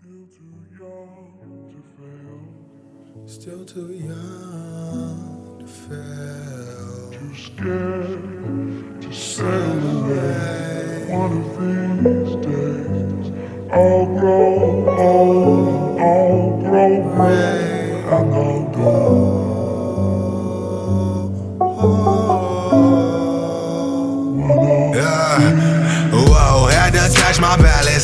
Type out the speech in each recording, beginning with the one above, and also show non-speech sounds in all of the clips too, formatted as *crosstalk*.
Still too young to fail. Still too young to fail. Too scared to sail away. One of these days, I'll grow old, I'll grow gray, and I'll go.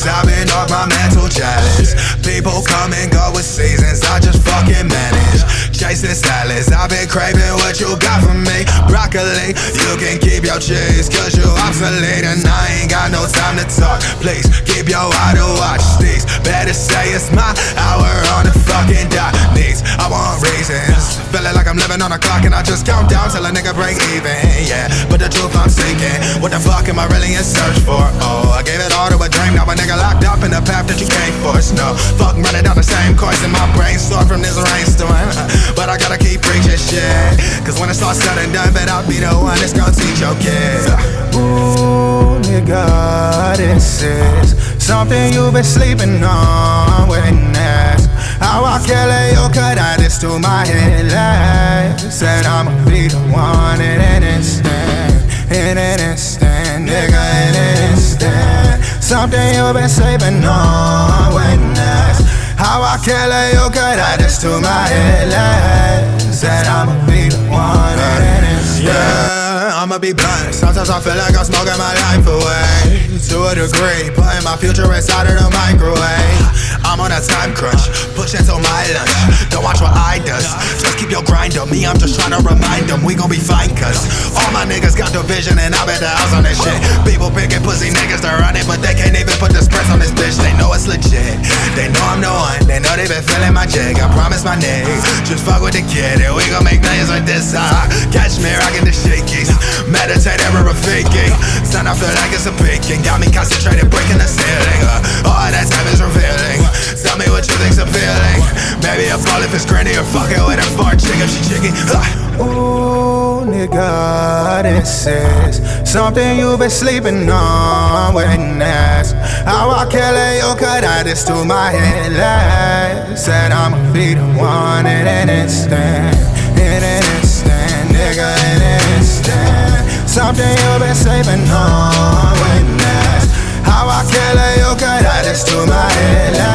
I've been off my mental chalice. People come and go with seasons. I just fucking manage. Chasing salads. I've been craving what you got from me. Broccoli, you can keep your cheese. Cause you obsolete and I ain't got no time to talk. Please keep your eye to watch these. Better say it's my hour on the fucking dot. Needs, I want reasons. Feeling like I'm living on a clock and I just count down till a nigga break even. Yeah, but the truth I'm seeking. What the fuck am I really in search for? Oh, To. Now a nigga locked up in the path that you can't force. No, fuck running down the same course in my brain store from this rainstorm. *laughs* But I gotta keep preaching shit. Cause when it's all said and done, bet I'll be the one that's gonna teach your kids. Ooh, nigga, this is something you've been sleeping on. Witness how I kill it, you cut out this to my head. Like, said I'ma be the one in an instant, in an instant, nigga, in an. Something you've been sleeping on. Witness how I kill it, you cut out this to my. Like, said I'ma be the one in an. Yeah, I'ma be blunt. Sometimes I feel like I'm smoking my life away. To a degree, putting my future inside of the microwave. I'm on a time crunch, pushing till my lunch. Don't watch what I does. Just keep your grind up. Me, I'm just trying to remind them we gon' be fine, cuz all my niggas got the vision and I bet the house on this shit. Picking pussy niggas to run it, but they can't even put the spritz on this bitch. They know it's legit. They know I'm the one. They know they been feeling my jig. I promise my niggas. Just fuck with the kid and we gon' make millions like this. Uh, catch me rocking the shakies. Meditate ever faking. Son, I feel like it's a picking. Got me concentrated, breaking the ceiling. Uh, all that time is revealing. Tell me what you think's appealing. Maybe a fall if it's granny or fucking with a fart chick if she chicken. Uh. Ooh, nigga, this is something you've been sleeping on. Witness how I kill it, you cut out this to my head. Like, said I'ma be the one in an instant, in an instant, nigga, in an instant. Something you've been sleeping on. Witness how I kill it, you cut out this to my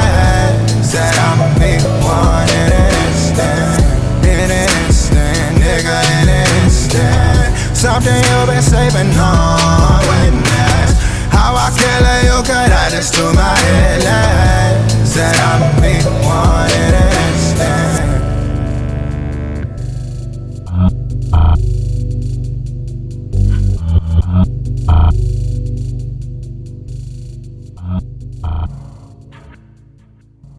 something you've been saving on.